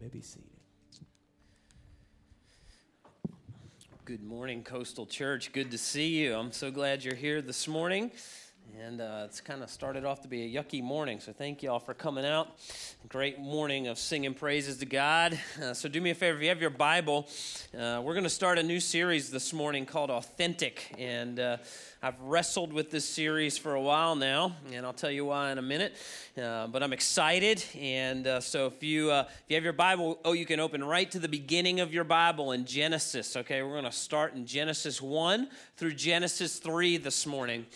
may be seated. Good morning, Coastal Church. Good to see you. I'm so glad you're here this morning. And uh, it's kind of started off to be a yucky morning, so thank you all for coming out. Great morning of singing praises to God. Uh, so, do me a favor if you have your Bible, uh, we're going to start a new series this morning called Authentic. And uh, I've wrestled with this series for a while now, and I'll tell you why in a minute. Uh, but I'm excited, and uh, so if you if you have your Bible, oh, you can open right to the beginning of your Bible in Genesis. Okay, we're going to start in Genesis one through Genesis three this morning.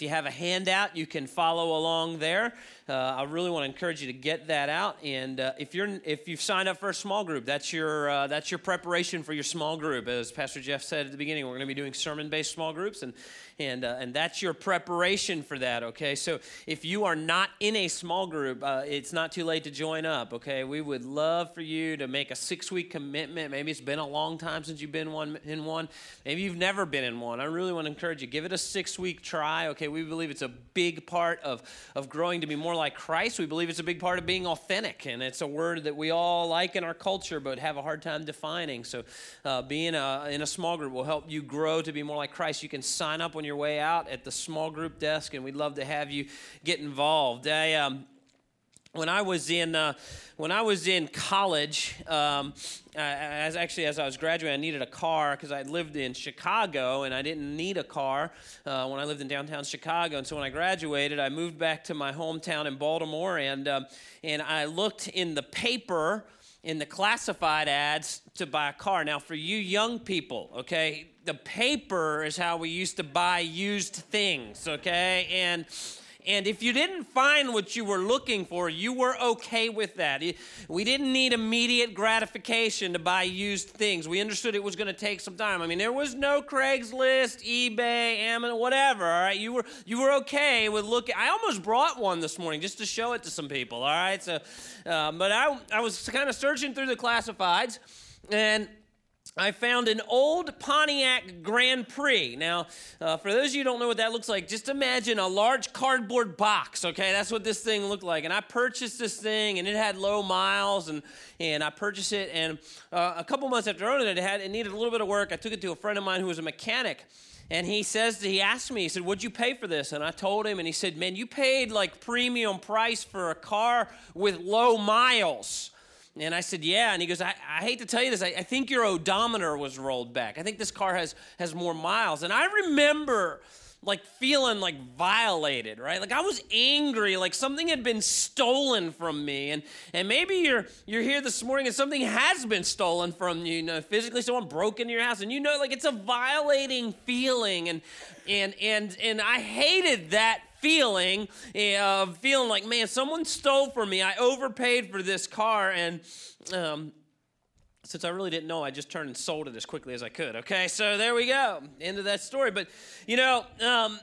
If you have a handout, you can follow along there. Uh, I really want to encourage you to get that out. And uh, if you're if you've signed up for a small group, that's your uh, that's your preparation for your small group. As Pastor Jeff said at the beginning, we're going to be doing sermon-based small groups, and and uh, and that's your preparation for that. Okay, so if you are not in a small group, uh, it's not too late to join up. Okay, we would love for you to make a six-week commitment. Maybe it's been a long time since you've been one in one. Maybe you've never been in one. I really want to encourage you. Give it a six-week try. Okay, we believe it's a big part of of growing to be more like Christ. We believe it's a big part of being authentic, and it's a word that we all like in our culture, but have a hard time defining. So, uh, being a, in a small group will help you grow to be more like Christ. You can sign up on your way out at the small group desk, and we'd love to have you get involved. I, um, when I was in uh, when I was in college, um, as actually as I was graduating, I needed a car because I lived in Chicago and I didn't need a car uh, when I lived in downtown Chicago. And so when I graduated, I moved back to my hometown in Baltimore, and um, and I looked in the paper in the classified ads to buy a car. Now, for you young people, okay, the paper is how we used to buy used things, okay? And and if you didn't find what you were looking for, you were okay with that. We didn't need immediate gratification to buy used things. We understood it was going to take some time. I mean, there was no Craigslist, eBay, Amazon, whatever. All right, you were you were okay with looking. I almost brought one this morning just to show it to some people. All right, so um, but I I was kind of searching through the classifieds and I found an old Pontiac Grand Prix. Now, uh, for those of you who don't know what that looks like, just imagine a large cardboard box, okay? That's what this thing looked like. And I purchased this thing, and it had low miles, and, and I purchased it. And uh, a couple months after owning it, it, had, it needed a little bit of work. I took it to a friend of mine who was a mechanic. And he says, he asked me, he said, What'd you pay for this? And I told him, and he said, Man, you paid like premium price for a car with low miles. And I said, Yeah. And he goes, I, I hate to tell you this. I, I, think your odometer was rolled back. I think this car has, has more miles. And I remember like feeling like violated, right? Like I was angry, like something had been stolen from me. And and maybe you're you're here this morning and something has been stolen from you, you know, physically someone broke into your house and you know like it's a violating feeling and and and and I hated that feeling eh, of feeling like, man, someone stole from me. I overpaid for this car. And um, since I really didn't know, I just turned and sold it as quickly as I could. Okay, so there we go. End of that story. But, you know, um,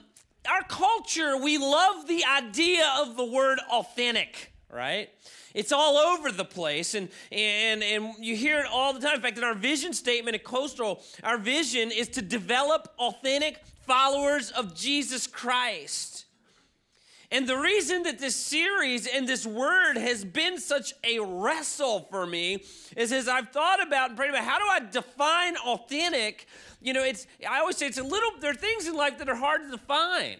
our culture, we love the idea of the word authentic, right? It's all over the place, and, and, and you hear it all the time. In fact, in our vision statement at Coastal, our vision is to develop authentic followers of Jesus Christ. And the reason that this series and this word has been such a wrestle for me is as I've thought about and prayed about how do I define authentic? You know, it's I always say it's a little there are things in life that are hard to define.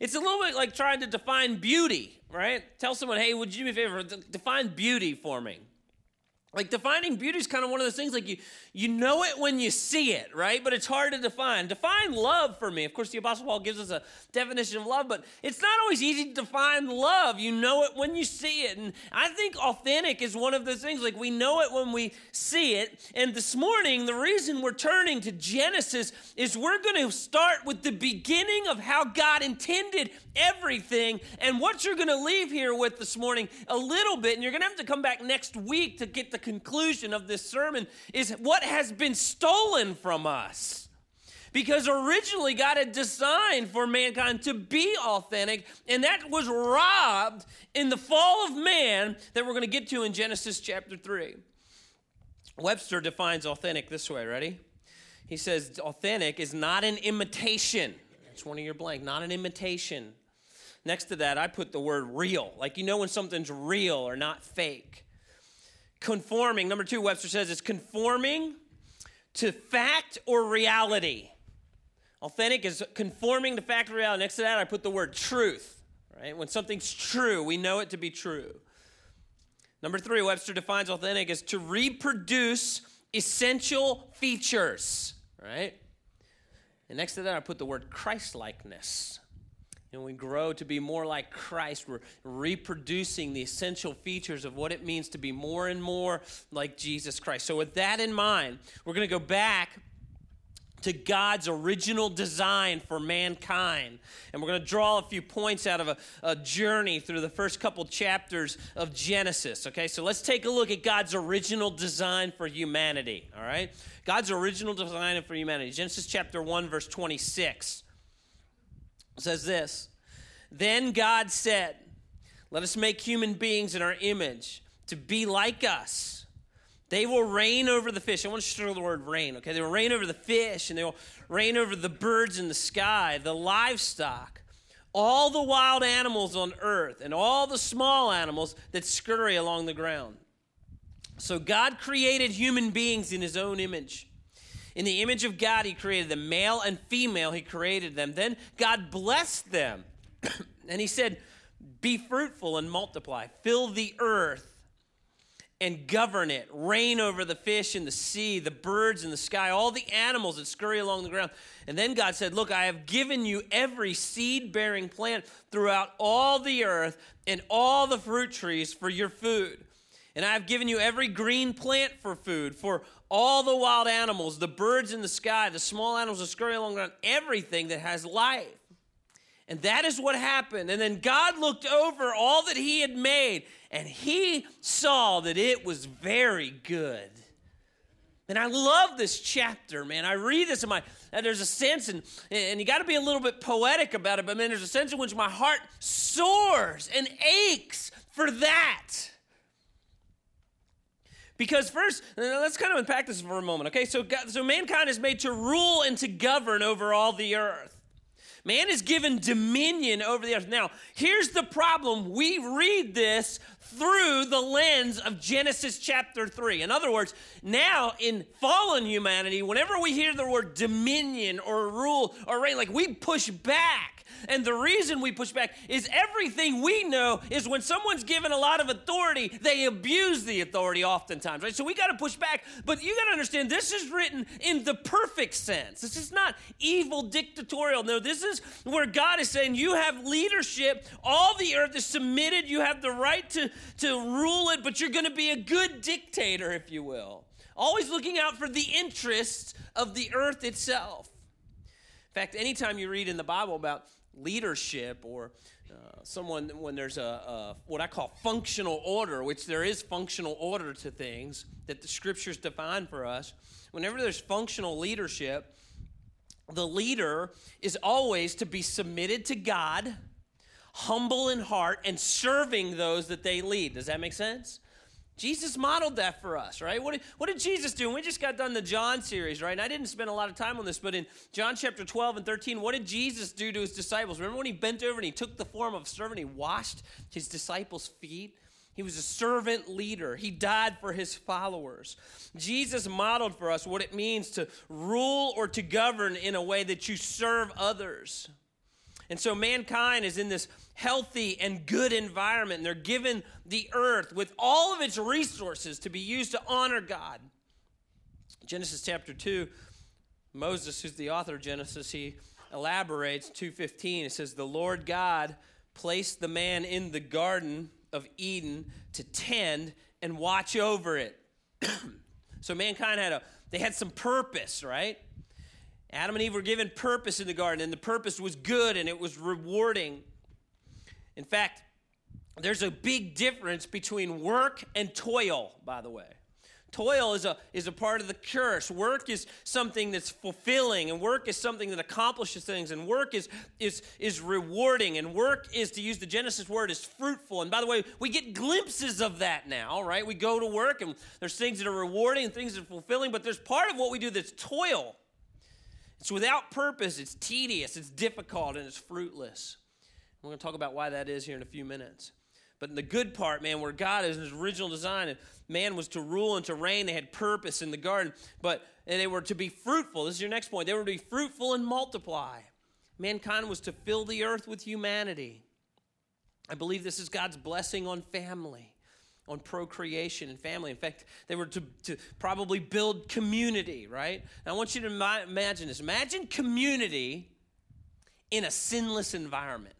It's a little bit like trying to define beauty, right? Tell someone, hey, would you do me a favor? Define beauty for me like defining beauty is kind of one of those things like you you know it when you see it right? But it's hard to define. Define love for me. Of course the apostle paul gives us a definition of love but it's not always easy to define love. You know it when you see it. And i think authentic is one of those things like we know it when we see it. And this morning the reason we're turning to genesis is we're going to start with the beginning of how god intended everything. And what you're going to leave here with this morning a little bit and you're going to have to come back next week to get the conclusion of this sermon is what has been stolen from us. Because originally God had designed for mankind to be authentic, and that was robbed in the fall of man that we're going to get to in Genesis chapter 3. Webster defines authentic this way ready? He says authentic is not an imitation. It's one of your blank, not an imitation. Next to that, I put the word real. Like you know when something's real or not fake. Conforming. Number two, Webster says it's conforming to fact or reality. Authentic is conforming to fact or reality. Next to that, I put the word truth. Right? When something's true, we know it to be true. Number three, Webster defines authentic as to reproduce essential features. Right? And next to that, I put the word Christ likeness. And we grow to be more like Christ. We're reproducing the essential features of what it means to be more and more like Jesus Christ. So, with that in mind, we're going to go back to God's original design for mankind. And we're going to draw a few points out of a, a, journey through the first couple chapters of Genesis. Okay, so let's take a look at God's original design for humanity. All right, God's original design for humanity. Genesis chapter 1, verse 26 says this Then God said, Let us make human beings in our image to be like us. They will reign over the fish. I want to show the word reign, okay? They will reign over the fish and they will reign over the birds in the sky, the livestock, all the wild animals on earth, and all the small animals that scurry along the ground. So God created human beings in his own image. In the image of God, He created them, male and female, He created them. Then God blessed them, and He said, Be fruitful and multiply, fill the earth and govern it, reign over the fish in the sea, the birds in the sky, all the animals that scurry along the ground. And then God said, Look, I have given you every seed bearing plant throughout all the earth and all the fruit trees for your food. And I have given you every green plant for food, for all the wild animals, the birds in the sky, the small animals that scurry along the ground, everything that has life. And that is what happened. And then God looked over all that He had made, and He saw that it was very good. And I love this chapter, man. I read this and my and there's a sense, and, and you got to be a little bit poetic about it, but man, there's a sense in which my heart soars and aches for that. Because first, let's kind of unpack this for a moment, okay? So, God, so mankind is made to rule and to govern over all the earth. Man is given dominion over the earth. Now, here's the problem. We read this through the lens of Genesis chapter 3. In other words, now in fallen humanity, whenever we hear the word dominion or rule or reign, like we push back and the reason we push back is everything we know is when someone's given a lot of authority, they abuse the authority oftentimes, right? So we got to push back. But you got to understand this is written in the perfect sense. This is not evil dictatorial. No, this is where God is saying you have leadership. All the earth is submitted. You have the right to, to rule it, but you're going to be a good dictator, if you will. Always looking out for the interests of the earth itself. In fact, anytime you read in the Bible about leadership or uh, someone when there's a, a, what I call functional order, which there is functional order to things that the scriptures define for us. Whenever there's functional leadership, the leader is always to be submitted to God, humble in heart, and serving those that they lead. Does that make sense? Jesus modeled that for us, right? What did, what did Jesus do? We just got done the John series, right? And I didn't spend a lot of time on this, but in John chapter 12 and 13, what did Jesus do to his disciples? Remember when he bent over and he took the form of a servant, he washed his disciples' feet? He was a servant leader. He died for his followers. Jesus modeled for us what it means to rule or to govern in a way that you serve others. And so mankind is in this healthy and good environment. And they're given the earth with all of its resources to be used to honor God. Genesis chapter 2, Moses, who's the author of Genesis, he elaborates 2:15. It says, "The Lord God placed the man in the garden of Eden to tend and watch over it." so mankind had a they had some purpose, right? Adam and Eve were given purpose in the garden, and the purpose was good and it was rewarding. In fact, there's a big difference between work and toil, by the way. Toil is a, is a part of the curse. Work is something that's fulfilling, and work is something that accomplishes things, and work is, is, is rewarding, and work is, to use the Genesis word, is fruitful. And by the way, we get glimpses of that now, right? We go to work, and there's things that are rewarding and things that are fulfilling, but there's part of what we do that's toil. It's without purpose, it's tedious, it's difficult, and it's fruitless. We're going to talk about why that is here in a few minutes. But in the good part, man, where God is in his original design, and man was to rule and to reign, they had purpose in the garden, but and they were to be fruitful. This is your next point. They were to be fruitful and multiply. Mankind was to fill the earth with humanity. I believe this is God's blessing on family, on procreation and family. In fact, they were to, to probably build community, right? Now, I want you to imagine this. Imagine community in a sinless environment.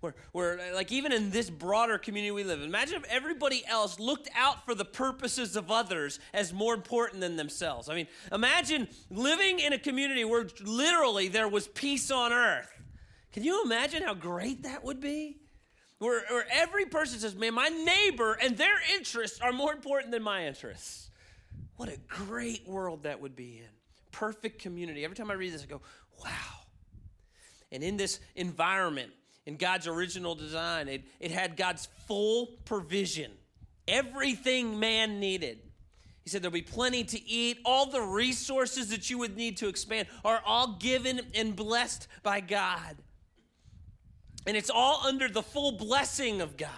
Where, where, like, even in this broader community we live in, imagine if everybody else looked out for the purposes of others as more important than themselves. I mean, imagine living in a community where literally there was peace on earth. Can you imagine how great that would be? Where, where every person says, man, my neighbor and their interests are more important than my interests. What a great world that would be in. Perfect community. Every time I read this, I go, wow. And in this environment, in God's original design. It, it had God's full provision, everything man needed. He said there'll be plenty to eat. All the resources that you would need to expand are all given and blessed by God. And it's all under the full blessing of God.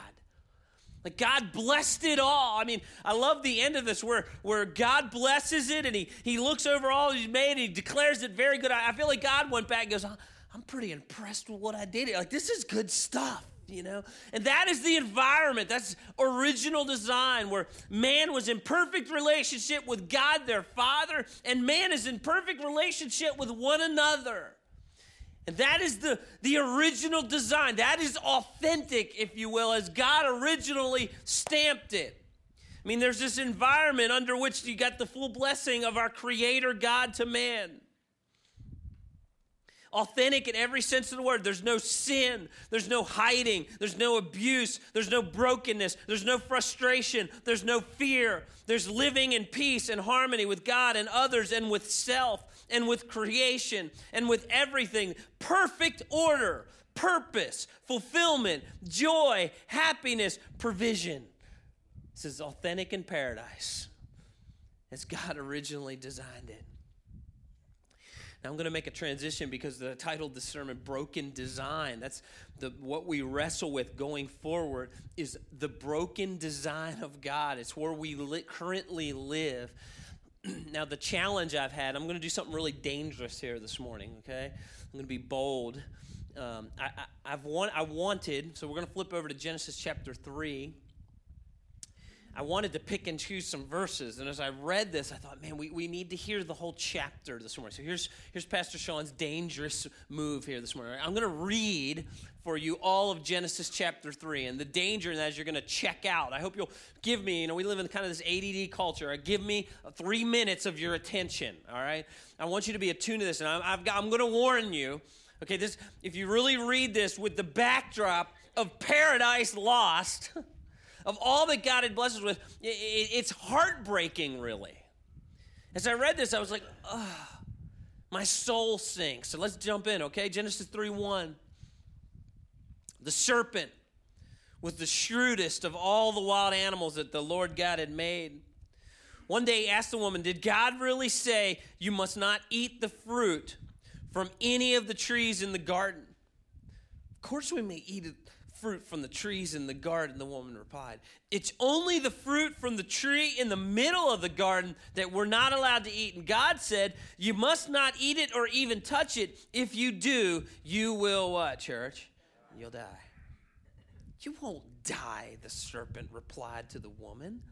Like God blessed it all. I mean, I love the end of this where, where God blesses it and he, he looks over all he's made and he declares it very good. I, I feel like God went back and goes, I'm pretty impressed with what I did. Like, this is good stuff, you know? And that is the environment. That's original design where man was in perfect relationship with God, their Father, and man is in perfect relationship with one another. And that is the, the original design. That is authentic, if you will, as God originally stamped it. I mean, there's this environment under which you got the full blessing of our Creator God to man authentic in every sense of the word. There's no sin, there's no hiding, there's no abuse, there's no brokenness, there's no frustration, there's no fear. There's living in peace and harmony with God and others and with self and with creation and with everything. Perfect order, purpose, fulfillment, joy, happiness, provision. This is authentic in paradise as God originally designed it. Now I'm going to make a transition because the title of the sermon, Broken Design, that's the, what we wrestle with going forward is the broken design of God. It's where we li- currently live. now, the challenge I've had, I'm going to do something really dangerous here this morning, okay? I'm going to be bold. Um, I, I, have want, I wanted, so we're going to flip over to Genesis chapter 3. I wanted to pick and choose some verses. And as I read this, I thought, man, we, we need to hear the whole chapter this morning. So here's, here's Pastor Shaun's dangerous move here this morning. I'm going to read for you all of Genesis chapter 3 and the danger in that is you're going to check out. I hope you'll give me, you know, we live in kind of this ADD culture. Uh, give me three minutes of your attention, all right? I want you to be attuned to this. And I'm, got, I'm going to warn you, okay, this, if you really read this with the backdrop of Paradise Lost, of all that God had blessed us with, it's heartbreaking, really. As I read this, I was like, oh, my soul sinks. So let's jump in, okay? Genesis 3 1. The serpent was the shrewdest of all the wild animals that the Lord God had made. One day he asked the woman, Did God really say you must not eat the fruit from any of the trees in the garden? Of course, we may eat it fruit from the trees in the garden, the woman replied. It's only the fruit from the tree in the middle of the garden that we're not allowed to eat. And God said, You must not eat it or even touch it. If you do, you will what, church? You'll die. You won't die, the serpent replied to the woman.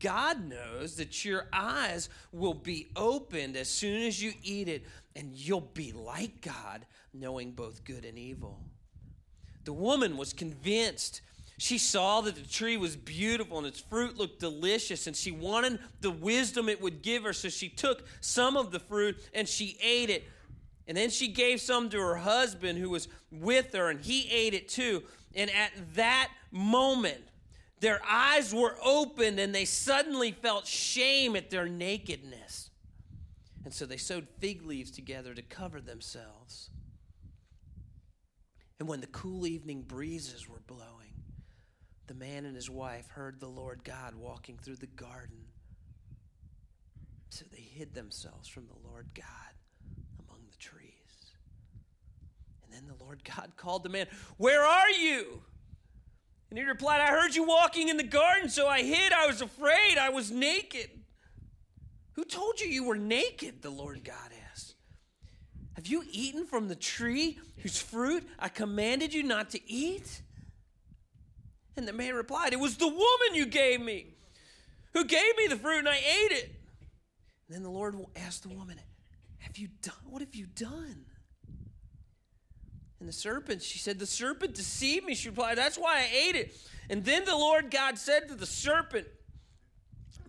God knows that your eyes will be opened as soon as you eat it, and you'll be like God, knowing both good and evil. The woman was convinced. She saw that the tree was beautiful and its fruit looked delicious, and she wanted the wisdom it would give her. So she took some of the fruit and she ate it. And then she gave some to her husband who was with her, and he ate it too. And at that moment, their eyes were opened and they suddenly felt shame at their nakedness. And so they sewed fig leaves together to cover themselves. And when the cool evening breezes were blowing, the man and his wife heard the Lord God walking through the garden. So they hid themselves from the Lord God among the trees. And then the Lord God called the man, Where are you? And he replied, I heard you walking in the garden, so I hid. I was afraid. I was naked. Who told you you were naked? The Lord God asked. Have you eaten from the tree whose fruit I commanded you not to eat? And the man replied, It was the woman you gave me who gave me the fruit and I ate it. And then the Lord asked the woman, Have you done? What have you done? And the serpent, she said, The serpent deceived me. She replied, That's why I ate it. And then the Lord God said to the serpent,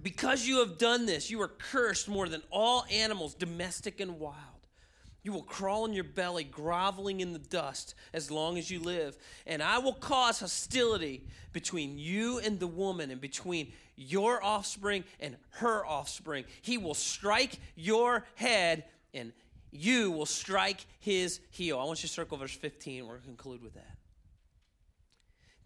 Because you have done this, you are cursed more than all animals, domestic and wild. You will crawl on your belly, groveling in the dust as long as you live. And I will cause hostility between you and the woman, and between your offspring and her offspring. He will strike your head, and you will strike his heel. I want you to circle verse 15. We're going to conclude with that.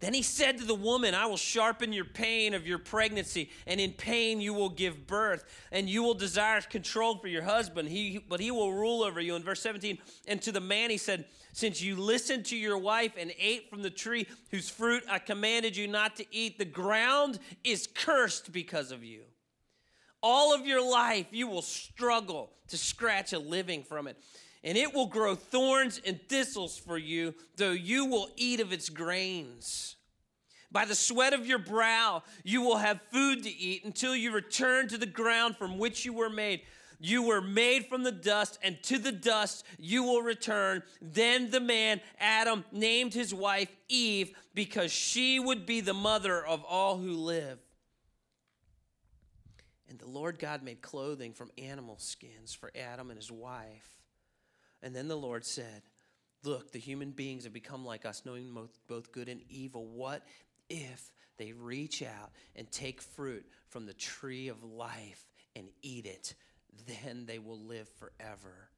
Then he said to the woman, I will sharpen your pain of your pregnancy, and in pain you will give birth, and you will desire control for your husband, he, but he will rule over you. In verse 17, and to the man he said, Since you listened to your wife and ate from the tree whose fruit I commanded you not to eat, the ground is cursed because of you. All of your life you will struggle to scratch a living from it. And it will grow thorns and thistles for you, though you will eat of its grains. By the sweat of your brow, you will have food to eat until you return to the ground from which you were made. You were made from the dust, and to the dust you will return. Then the man, Adam, named his wife Eve because she would be the mother of all who live. And the Lord God made clothing from animal skins for Adam and his wife. And then the Lord said, Look, the human beings have become like us, knowing both good and evil. What if they reach out and take fruit from the tree of life and eat it? Then they will live forever.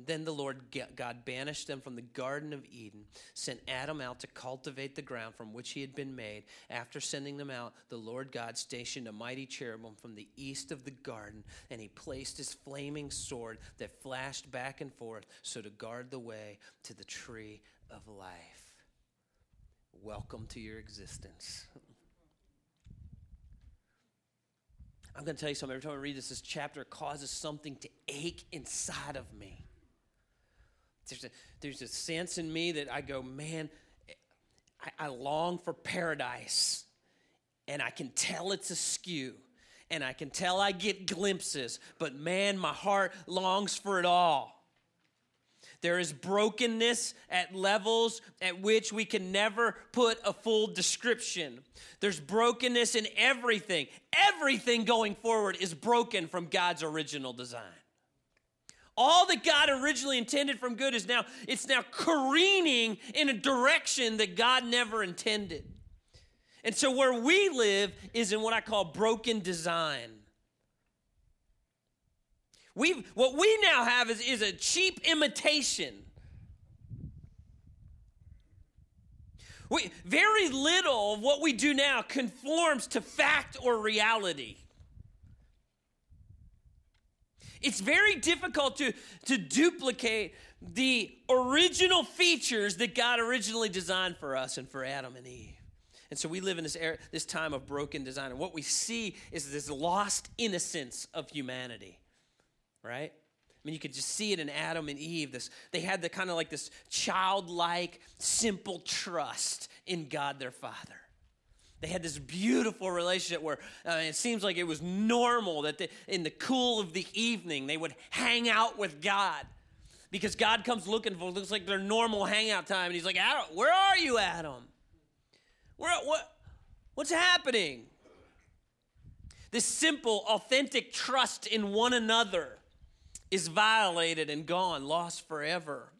Then the Lord God banished them from the Garden of Eden, sent Adam out to cultivate the ground from which he had been made. After sending them out, the Lord God stationed a mighty cherubim from the east of the garden, and he placed his flaming sword that flashed back and forth so to guard the way to the tree of life. Welcome to your existence. I'm going to tell you something. Every time I read this, this chapter causes something to ache inside of me. There's a, there's a sense in me that I go, man, I, I long for paradise. And I can tell it's askew. And I can tell I get glimpses. But man, my heart longs for it all. There is brokenness at levels at which we can never put a full description. There's brokenness in everything. Everything going forward is broken from God's original design. All that God originally intended from good is now, it's now careening in a direction that God never intended. And so where we live is in what I call broken design. We've, what we now have is, is a cheap imitation. We, very little of what we do now conforms to fact or reality it's very difficult to, to duplicate the original features that God originally designed for us and for Adam and Eve. And so we live in this era, this time of broken design. And what we see is this lost innocence of humanity, right? I mean, you could just see it in Adam and Eve. This, they had the kind of like this childlike, simple trust in God their Father. They had this beautiful relationship where uh, it seems like it was normal that they, in the cool of the evening they would hang out with God because God comes looking for looks like their normal hangout time, and He's like, Adam, where are you, Adam? Where what? What's happening? This simple, authentic trust in one another is violated and gone, lost forever.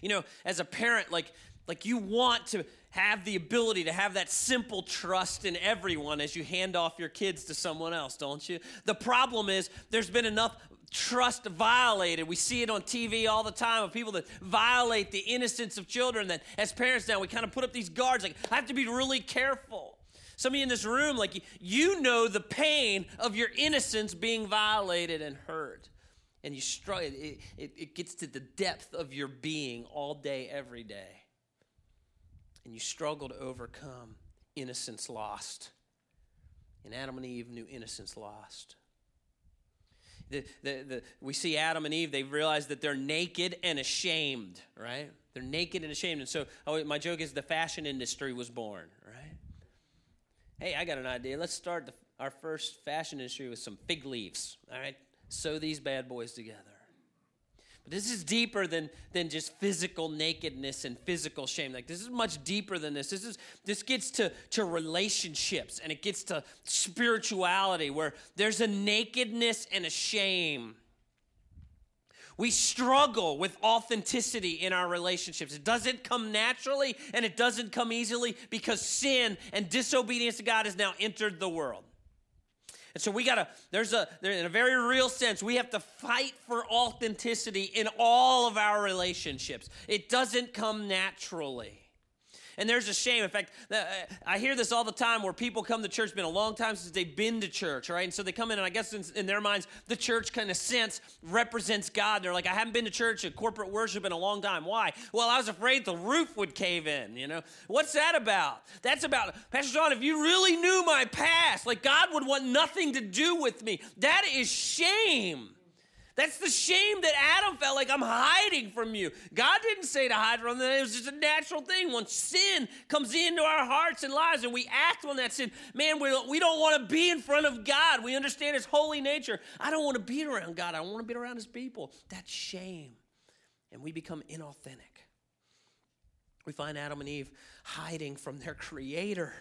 You know, as a parent, like like you want to have the ability to have that simple trust in everyone as you hand off your kids to someone else, don't you? The problem is there's been enough trust violated. We see it on TV all the time of people that violate the innocence of children that as parents now we kind of put up these guards like I have to be really careful. Some of you in this room, like you know the pain of your innocence being violated and hurt. And you struggle, it, it, it gets to the depth of your being all day, every day. And you struggle to overcome innocence lost. And Adam and Eve knew innocence lost. The, the, the, we see Adam and Eve, they realize that they're naked and ashamed, right? They're naked and ashamed. And so, oh, my joke is the fashion industry was born, right? Hey, I got an idea. Let's start the, our first fashion industry with some fig leaves, all right? Sew these bad boys together. This is deeper than, than just physical nakedness and physical shame. Like this is much deeper than this. This is this gets to, to relationships and it gets to spirituality where there's a nakedness and a shame. We struggle with authenticity in our relationships. It doesn't come naturally and it doesn't come easily because sin and disobedience to God has now entered the world. And so we got to, there's a, in a very real sense, we have to fight for authenticity in all of our relationships. It doesn't come naturally. And there's a shame. In fact, uh, I hear this all the time where people come to church, been a long time since they've been to church, right? And so they come in, and I guess in, in their minds, the church kind of sense represents God. They're like, I haven't been to church, a corporate worship in a long time. Why? Well, I was afraid the roof would cave in, you know? What's that about? That's about, Pastor John, if you really knew my past, like God would want nothing to do with me. That is shame. That's the shame that Adam felt like I'm hiding from you. God didn't say to hide from them. It was just a natural thing. Once sin comes into our hearts and lives and we act on that sin, man, we don't, we don't want to be in front of God. We understand his holy nature. I don't want to be around God. I don't want to be around his people. That's shame. And we become inauthentic. We find Adam and Eve hiding from their creator.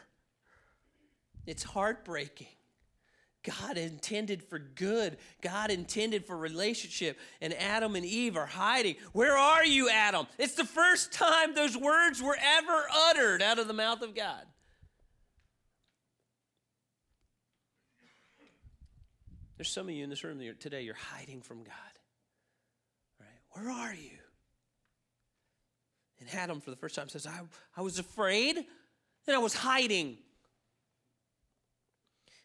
It's heartbreaking. God intended for good. God intended for relationship. And Adam and Eve are hiding. Where are you, Adam? It's the first time those words were ever uttered out of the mouth of God. There's some of you in this room today, you're hiding from God. Right? Where are you? And Adam, for the first time, says, I, I was afraid and I was hiding.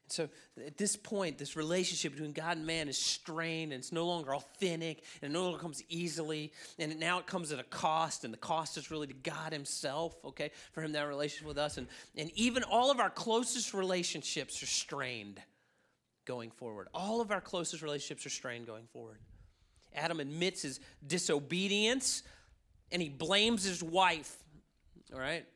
So at this point, this relationship between God and man is strained and it's no longer authentic and it no longer comes easily. And now it comes at a cost, and the cost is really to God Himself, okay, for Him that relationship with us. And, and even all of our closest relationships are strained going forward. All of our closest relationships are strained going forward. Adam admits his disobedience and he blames his wife, all right?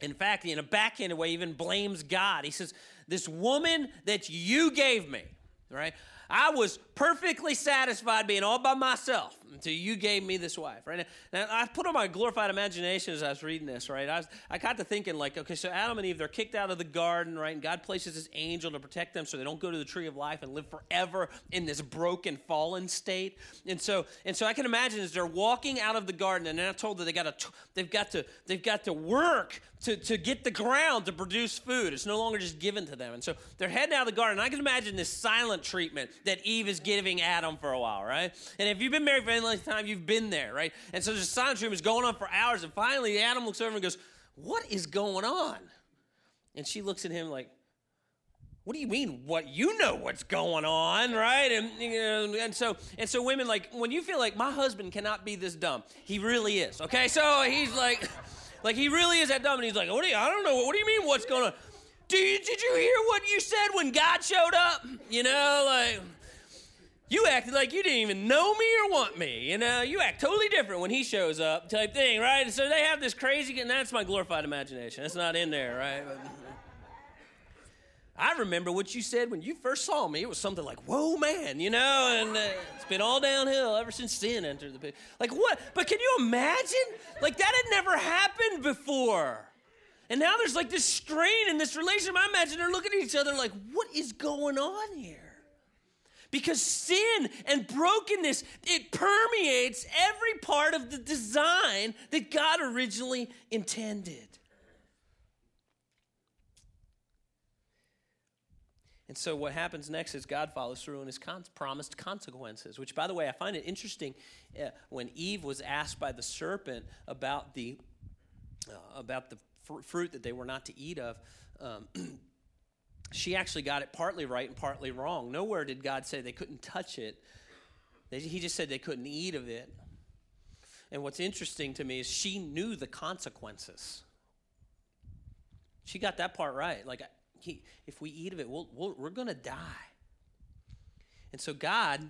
In fact, in a backhanded way, even blames God. He says, this woman that you gave me, right? I was perfectly satisfied being all by myself until you gave me this wife, right? Now, I put on my glorified imagination as I was reading this, right? I, was, I got to thinking, like, okay, so Adam and Eve, they're kicked out of the garden, right? And God places his angel to protect them so they don't go to the tree of life and live forever in this broken, fallen state. And so, and so I can imagine as they're walking out of the garden, and they're told that they got to, they've got to, they've got to work to, to get the ground to produce food. It's no longer just given to them. And so they're heading out of the garden. I can imagine this silent treatment that Eve is giving Adam for a while, right? And if you've been married for any length of time, you've been there, right? And so the silent treatment is going on for hours. And finally, Adam looks over and goes, What is going on? And she looks at him like, what do you mean what you know what's going on right and you know, and so and so women like when you feel like my husband cannot be this dumb he really is okay so he's like like he really is that dumb, and he's like, "What do you? I don't know. What do you mean? What's going on? Do you, did you hear what you said when God showed up? You know, like." You acted like you didn't even know me or want me. You know, you act totally different when he shows up, type thing, right? So they have this crazy, and that's my glorified imagination. It's not in there, right? I remember what you said when you first saw me. It was something like, whoa, man, you know, and uh, it's been all downhill ever since sin entered the picture. Like, what? But can you imagine? Like, that had never happened before. And now there's like this strain in this relationship. I imagine they're looking at each other like, what is going on here? Because sin and brokenness, it permeates every part of the design that God originally intended. And so what happens next is God follows through on his con- promised consequences, which, by the way, I find it interesting uh, when Eve was asked by the serpent about the, uh, about the fruit that they were not to eat of. Um, she actually got it partly right and partly wrong. Nowhere did God say they couldn't touch it. He just said they couldn't eat of it. And what's interesting to me is she knew the consequences She got that part right. Like, he, if we eat of it, we'll, we we're going to die. And so God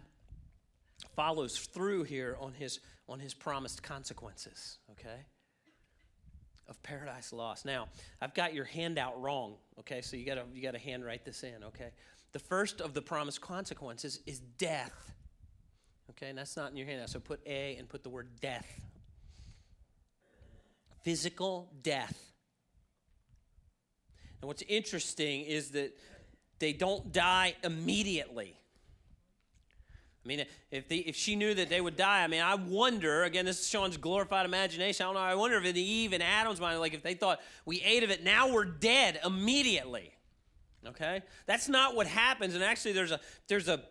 follows through here on his, on his promised consequences, okay? Of paradise lost. Now, I've got your handout wrong, okay? So you got to you got to handwrite this in, okay? The first of the promised consequences is death. Okay, and that's not in your handout. So put A and put the word death. Physical death. And what's interesting is that they don't die immediately. I mean, if, the, if she knew that they would die, I mean, I wonder, again, this is Shaun's glorified imagination. I don't know, I wonder if in Eve and Adam's mind, like if they thought we ate of it, now we're dead immediately. Okay? That's not what happens. And actually, there's a, there's a,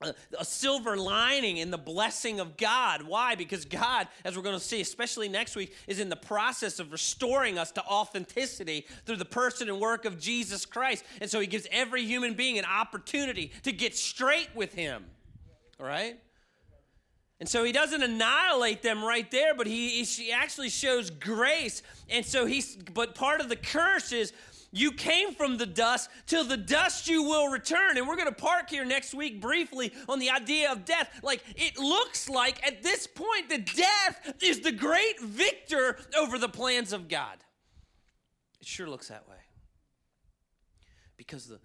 a, a silver lining in the blessing of God. Why? Because God, as we're going to see, especially next week, is in the process of restoring us to authenticity through the person and work of Jesus Christ. And so he gives every human being an opportunity to get straight with him. Right? And so he doesn't annihilate them right there, but he, he actually shows grace. And so he's, but part of the curse is you came from the dust, till the dust you will return. And we're going to park here next week briefly on the idea of death. Like, it looks like at this point that death is the great victor over the plans of God. It sure looks that way. Because the,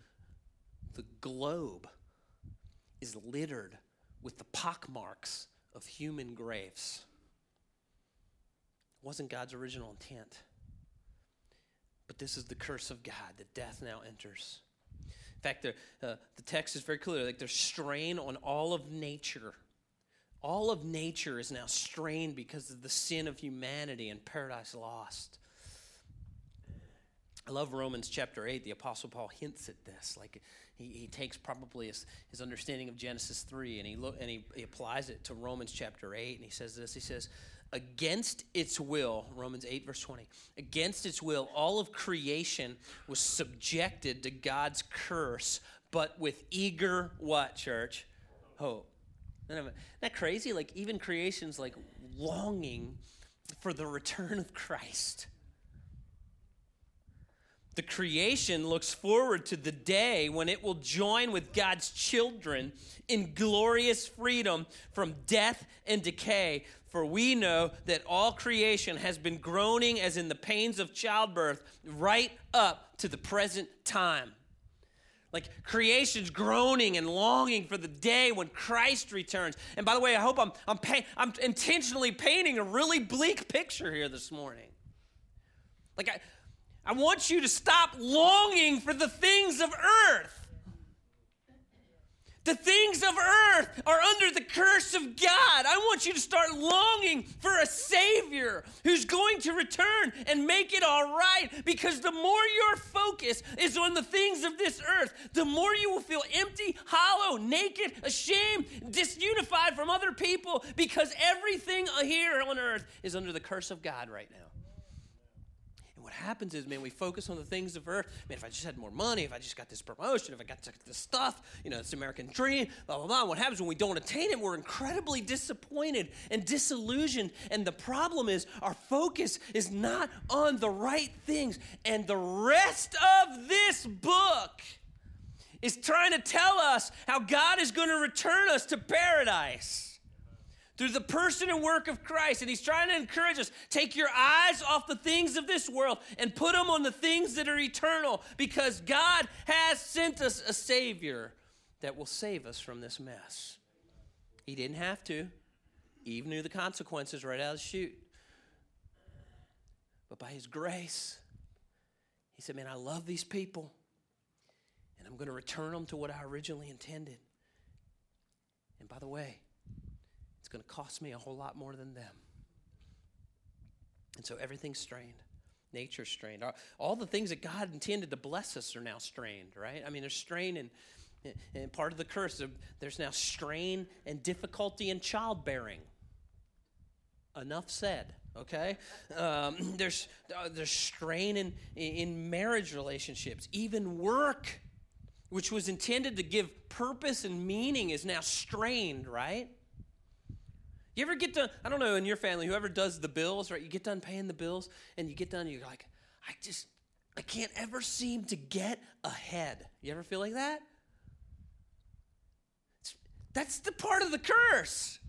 the globe is littered with the pockmarks of human graves. It wasn't God's original intent. But this is the curse of God that death now enters. In fact, the, uh, the text is very clear. Like there's strain on all of nature. All of nature is now strained because of the sin of humanity and paradise lost. I love Romans chapter 8. The Apostle Paul hints at this. Like he, he takes probably his, his understanding of Genesis 3 and, he, look, and he, he applies it to Romans chapter 8. And he says this He says, Against its will, Romans 8, verse 20, against its will, all of creation was subjected to God's curse, but with eager what, church? Hope. Isn't that crazy? Like, even creation's like longing for the return of Christ. The creation looks forward to the day when it will join with God's children in glorious freedom from death and decay. For we know that all creation has been groaning as in the pains of childbirth right up to the present time. Like creation's groaning and longing for the day when Christ returns. And by the way, I hope I'm, I'm, pay, I'm intentionally painting a really bleak picture here this morning. Like, I, I want you to stop longing for the things of earth. The things of earth are under the curse of God. I want you to start longing for a Savior who's going to return and make it all right. Because the more your focus is on the things of this earth, the more you will feel empty, hollow, naked, ashamed, disunified from other people because everything here on earth is under the curse of God right now what happens is, man, we focus on the things of earth. Man, if I just had more money, if I just got this promotion, if I got this stuff, you know, it's American dream, blah, blah, blah. What happens when we don't attain it? We're incredibly disappointed and disillusioned. And the problem is, our focus is not on the right things. And the rest of this book is trying to tell us how God is going to return us to paradise through the person and work of Christ. And he's trying to encourage us take your eyes off the things of this world and put them on the things that are eternal because God has sent us a Savior that will save us from this mess. He didn't have to, Eve knew the consequences right out of the chute. But by His grace, He said, Man, I love these people, and I'm going to return them to what I originally intended. And by the way, going to cost me a whole lot more than them. And so everything's strained. Nature's strained. All the things that God intended to bless us are now strained, right? I mean, there's strain and, and part of the curse, there's now strain and difficulty in childbearing. Enough said okay um, there's uh, there's strain in in marriage relationships even work which was intended to give purpose and meaning is now strained right you ever get done, I don't know, in your family, whoever does the bills, right? You get done paying the bills and you get done and you're like, I just, I can't ever seem to get ahead. You ever feel like that? That's the part of the curse.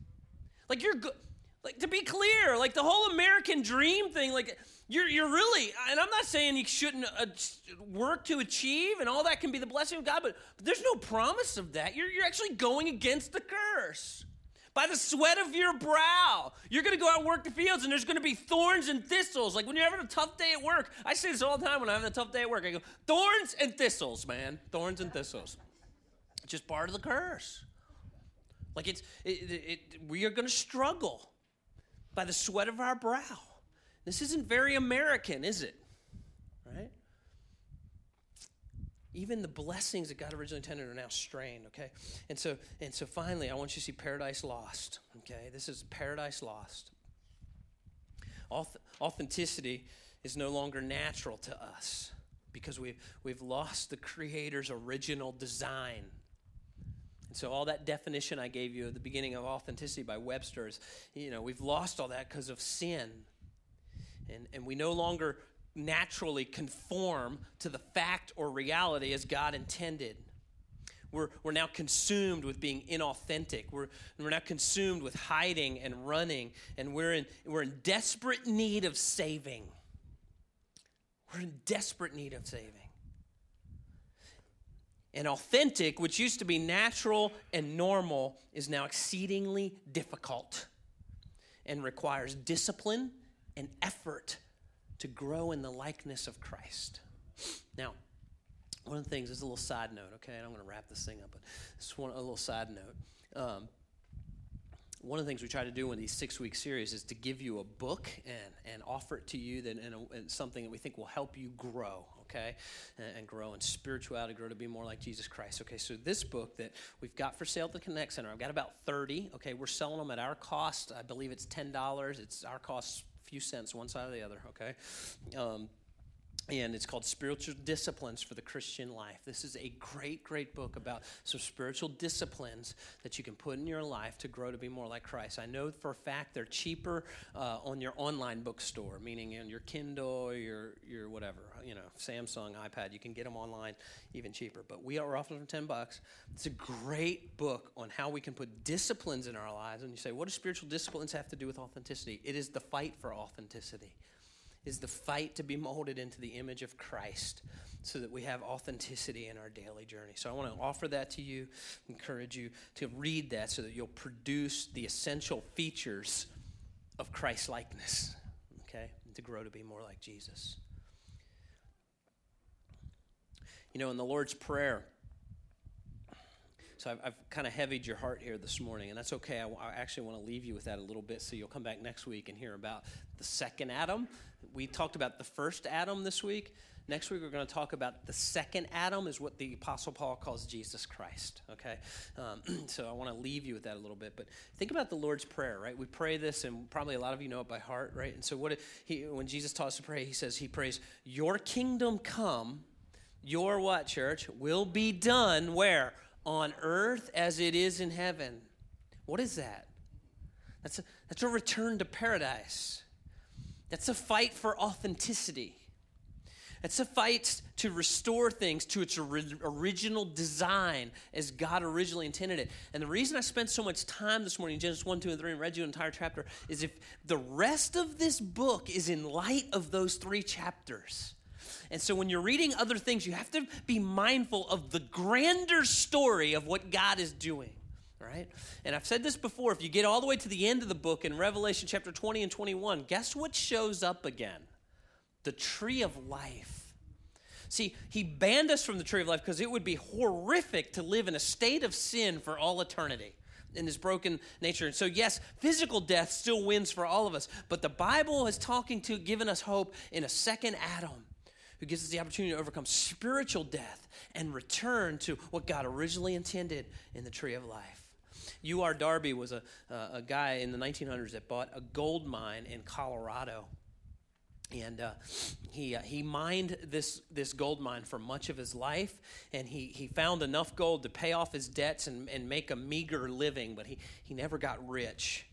Like you're good. Like to be clear, like the whole American dream thing, like you're you're really, and I'm not saying you shouldn't uh, work to achieve, and all that can be the blessing of God, but, but there's no promise of that. You're you're actually going against the curse. By the sweat of your brow, you're going to go out and work the fields, and there's going to be thorns and thistles. Like when you're having a tough day at work, I say this all the time when I'm having a tough day at work. I go, thorns and thistles, man, thorns and thistles. It's just part of the curse. Like it's, it, it, it, we are going to struggle by the sweat of our brow. This isn't very American, is it? Right? Even the blessings that God originally intended are now strained, okay? And so, and so finally, I want you to see paradise lost, okay? This is paradise lost. Authenticity is no longer natural to us because we've, we've lost the Creator's original design and so all that definition I gave you at the beginning of authenticity by Webster's, you know, we've lost all that because of sin. And, and we no longer naturally conform to the fact or reality as God intended. We're, we're now consumed with being inauthentic. We're, we're now consumed with hiding and running, and we're in, we're in desperate need of saving. We're in desperate need of saving. And authentic, which used to be natural and normal, is now exceedingly difficult and requires discipline and effort to grow in the likeness of Christ. Now, one of the things is a little side note, okay, and I'm going to wrap this thing up, but just one a little side note. Um, one of the things we try to do in these six week series is to give you a book and, and offer it to you that, and, a, and something that we think will help you grow okay, and, and, grow in spirituality, grow to be more like Jesus Christ. Okay, so this book that we've got for sale at the Connect Center, I've got about 30. Okay, we're selling them at our cost. I believe it's $10. It's our cost, few cents, one side or the other, okay? Um, and it's called Spiritual Disciplines for the Christian Life. This is a great, great book about some spiritual disciplines that you can put in your life to grow to be more like Christ. I know for a fact they're cheaper uh, on your online bookstore, meaning in your Kindle your, your whatever, you know, Samsung, iPad. You can get them online even cheaper. But we are offering them 10 bucks. It's a great book on how we can put disciplines in our lives. And you say, what do spiritual disciplines have to do with authenticity? It is the fight for authenticity is the fight to be molded into the image of Christ so that we have authenticity in our daily journey. So I want to offer that to you, encourage you to read that so that you'll produce the essential features of Christ likeness, okay, and to grow to be more like Jesus. You know, in the Lord's Prayer, so I've, I've kind of heavied your heart here this morning, and that's okay. I, I actually want to leave you with that a little bit so you'll come back next week and hear about the second Adam. We talked about the first Adam this week. Next week, we're going to talk about the second Adam, is what the Apostle Paul calls Jesus Christ. Okay? Um, so I want to leave you with that a little bit. But think about the Lord's Prayer, right? We pray this, and probably a lot of you know it by heart, right? And so what he, when Jesus taught us to pray, he says, He prays, Your kingdom come, your what, church? Will be done where? on earth as it is in heaven. What is that? That's a, that's a return to paradise. That's a fight for authenticity. It's a fight to restore things to its original design as God originally intended it. And the reason I spent so much time this morning in Genesis 1, 2, and 3 and read you an entire chapter is if the rest of this book is in light of those three chapters. And so when you're reading other things, you have to be mindful of the grander story of what God is doing. Right? And I've said this before if you get all the way to the end of the book in Revelation chapter 20 and 21, guess what shows up again? The tree of life. See, he banned us from the tree of life because it would be horrific to live in a state of sin for all eternity in this broken nature. And so, yes, physical death still wins for all of us, but the Bible is talking to, giving us hope in a second Adam who gives us the opportunity to overcome spiritual death and return to what God originally intended in the tree of life. U.R. Darby was a, uh, a guy in the 1900s that bought a gold mine in Colorado. And uh, he, uh, he mined this, this gold mine for much of his life, and he, he found enough gold to pay off his debts and, and make a meager living, but he, he never got rich.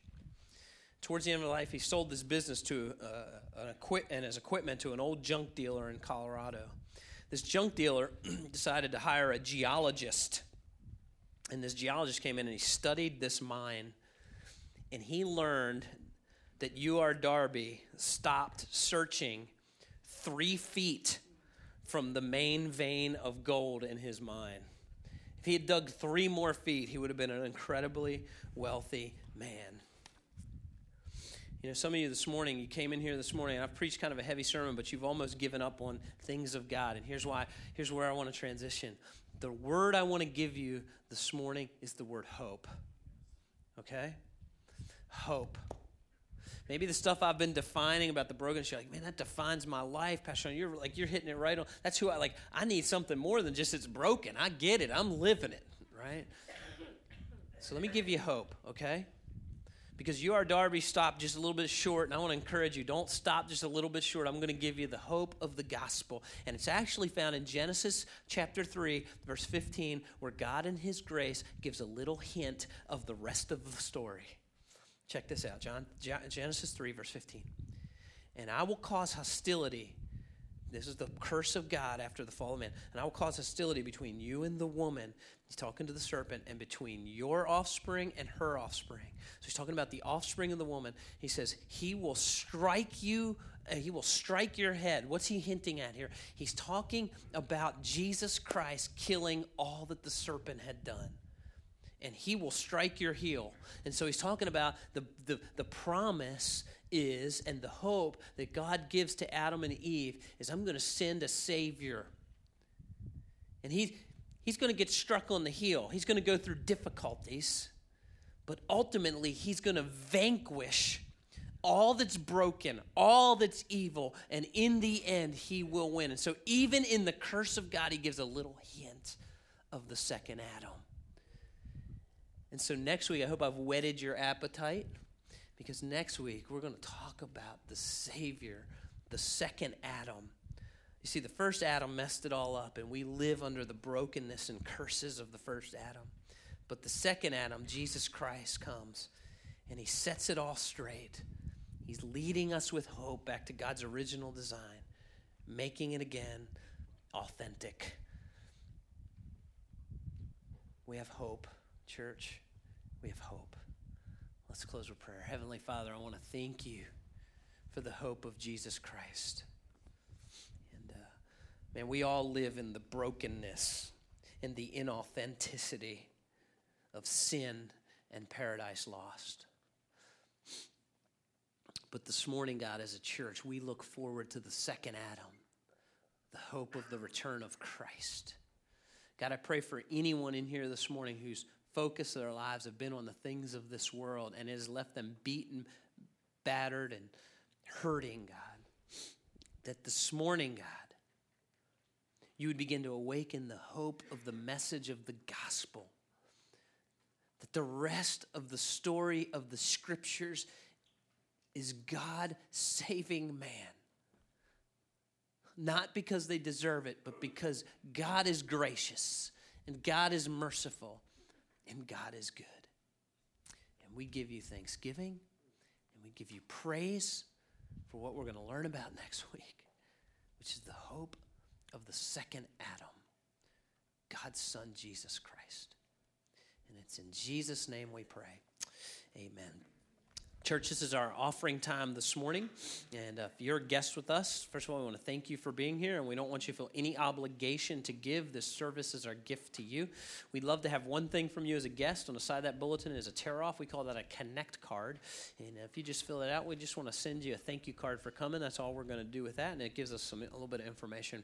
towards the end of his life, he sold this business to uh, an equip and his equipment to an old junk dealer in Colorado. This junk dealer decided to hire a geologist, and this geologist came in and he studied this mine, and he learned that U.R. Darby stopped searching three feet from the main vein of gold in his mine. If he had dug three more feet, he would have been an incredibly wealthy man. You know, some of you this morning, you came in here this morning, and I've preached kind of a heavy sermon, but you've almost given up on things of God. And here's why, here's where I want to transition. The word I want to give you this morning is the word hope. Okay? Hope. Maybe the stuff I've been defining about the brokenness, you're like, man, that defines my life, Pastor. You're like, you're hitting it right on. That's who I like. I need something more than just it's broken. I get it. I'm living it, right? So let me give you hope, okay? Because U.R. Darby stopped just a little bit short, and I want to encourage you don't stop just a little bit short. I'm going to give you the hope of the gospel. And it's actually found in Genesis chapter 3, verse 15, where God in His grace gives a little hint of the rest of the story. Check this out, John Genesis 3, verse 15. And I will cause hostility this is the curse of God after the fall of man. And I will cause hostility between you and the woman. He's talking to the serpent, and between your offspring and her offspring. So he's talking about the offspring of the woman. He says, He will strike you, uh, He will strike your head. What's he hinting at here? He's talking about Jesus Christ killing all that the serpent had done and he will strike your heel. And so he's talking about the, the, the promise is and the hope that God gives to Adam and Eve is I'm going to send a Savior. And he, he's going to get struck on the heel. He's going to go through difficulties, but ultimately, he's going to vanquish all that's broken, all that's evil, and in the end, he will win. And so, even in the curse of God, he gives a little hint of the second Adam. And so, next week, I hope I've whetted your appetite because next week we're going to talk about the Savior, the second Adam. You see, the first Adam messed it all up, and we live under the brokenness and curses of the first Adam. But the second Adam, Jesus Christ, comes and he sets it all straight. He's leading us with hope back to God's original design, making it again authentic. We have hope, church. We have hope. Let's close with prayer. Heavenly Father, I want to thank you for the hope of Jesus Christ. Man, we all live in the brokenness and the inauthenticity of sin and paradise lost. But this morning, God, as a church, we look forward to the second Adam, the hope of the return of Christ. God, I pray for anyone in here this morning who's focus of their lives have been on the things of this world and has left them beaten, battered, and hurting, God. That this morning, God, you would begin to awaken the hope of the message of the gospel. That the rest of the story of the scriptures is God saving man. Not because they deserve it, but because God is gracious and God is merciful and God is good. And we give you thanksgiving and we give you praise for what we're going to learn about next week, which is the hope of the second Adam, God's Son, Jesus Christ. And it's in Jesus' name we pray. Amen. Church, this is our offering time this morning. And uh, if you're a guest with us, first of all, we want to thank you for being here. And we don't want you to feel any obligation to give. This service is our gift to you. We'd love to have one thing from you as a guest. On the side of that bulletin is a tear off. We call that a connect card. And if you just fill it out, we just want to send you a thank you card for coming. That's all we're going to do with that. And it gives us some, a little bit of information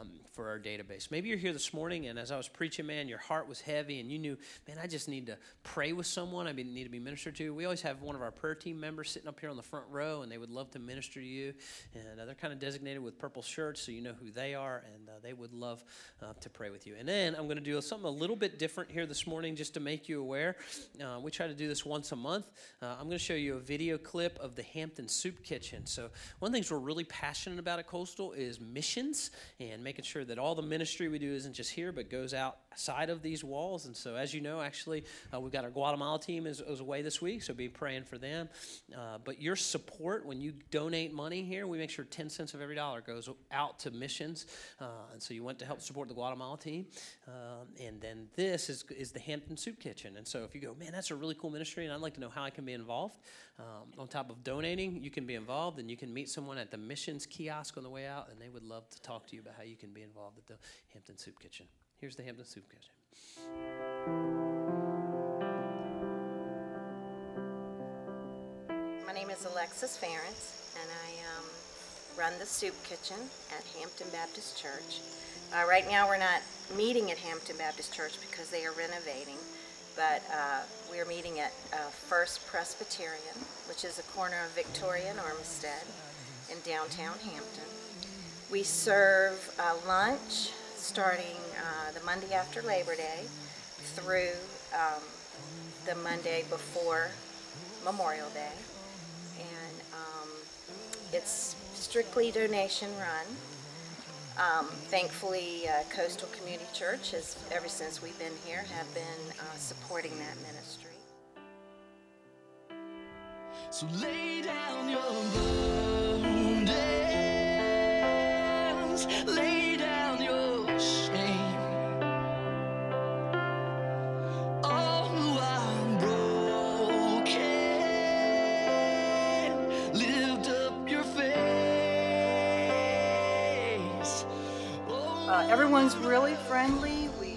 um, for our database. Maybe you're here this morning, and as I was preaching, man, your heart was heavy, and you knew, man, I just need to pray with someone. I need to be ministered to. We always have one of our prayer team members sitting up here on the front row, and they would love to minister to you. And uh, they're kind of designated with purple shirts, so you know who they are, and uh, they would love uh, to pray with you. And then I'm going to do something a little bit different here this morning, just to make you aware. Uh, we try to do this once a month. Uh, I'm going to show you a video clip of the Hampton Soup Kitchen. So one of the things we're really passionate about at Coastal is missions and making sure that all the ministry we do isn't just here, but goes out side of these walls. And so, as you know, actually, uh, we've got our Guatemala team is, is, away this week, so be praying for them. Uh, but your support, when you donate money here, we make sure 10 cents of every dollar goes out to missions. Uh, and so you want to help support the Guatemala team. Um, and then this is, is the Hampton Soup Kitchen. And so if you go, man, that's a really cool ministry, and I'd like to know how I can be involved, um, on top of donating, you can be involved and you can meet someone at the missions kiosk on the way out, and they would love to talk to you about how you can be involved at the Hampton Soup Kitchen. Here's the Hampton Soup Kitchen. My name is Alexis Ference, and I um, run the soup kitchen at Hampton Baptist Church. Uh, right now, we're not meeting at Hampton Baptist Church because they are renovating, but uh, we're meeting at uh, First Presbyterian, which is a corner of Victoria and Armistead in downtown Hampton. We serve uh, lunch starting uh, the Monday after Labor Day through um, the Monday before Memorial Day. And um, it's strictly donation run. Um, thankfully, uh, Coastal Community Church has, ever since we've been here, have been uh, supporting that ministry. So lay down your burdens, lay everyone's really friendly. We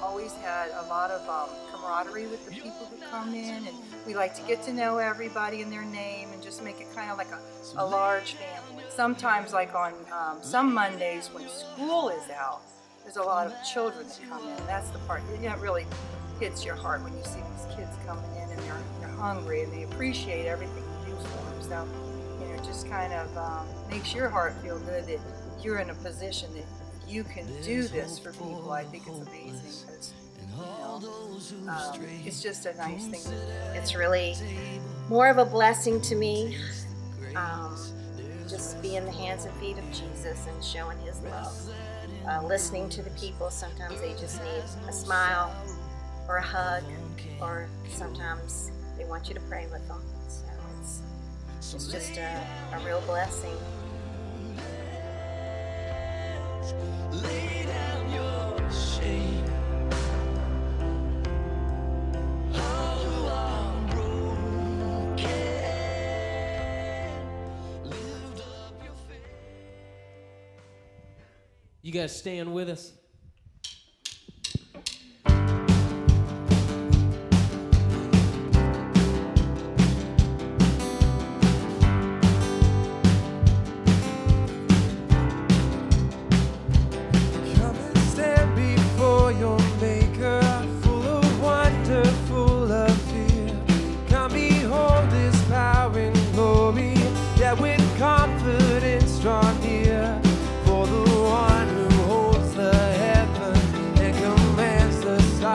always had a lot of um, camaraderie with the people who come in, and we like to get to know everybody and their name and just make it kind of like a, a large family. Sometimes, like on um, some Mondays when school is out, there's a lot of children that come in. That's the part that really hits your heart when you see these kids coming in and they're, they're hungry and they appreciate everything you do for them. So, you know, just kind of um, makes your heart feel good that you're in a position that you can do this for people. I think it's amazing because um, it's just a nice thing. It's really more of a blessing to me. Um, just be in the hands and feet of Jesus and showing His love. Uh, listening to the people, sometimes they just need a smile or a hug, or sometimes they want you to pray with them. So it's, it's just a, a real blessing. You guys staying with us?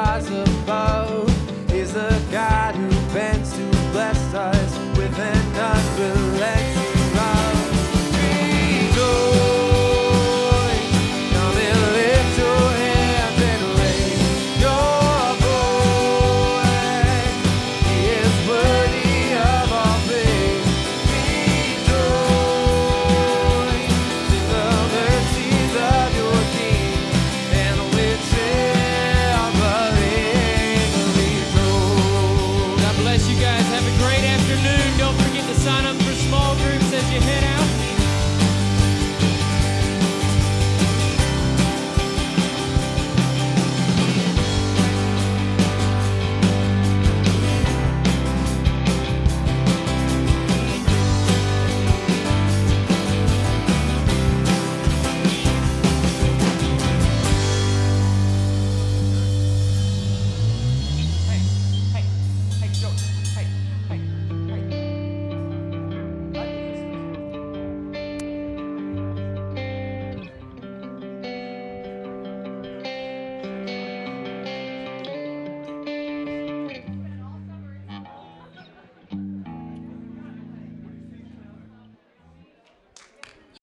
Stars above.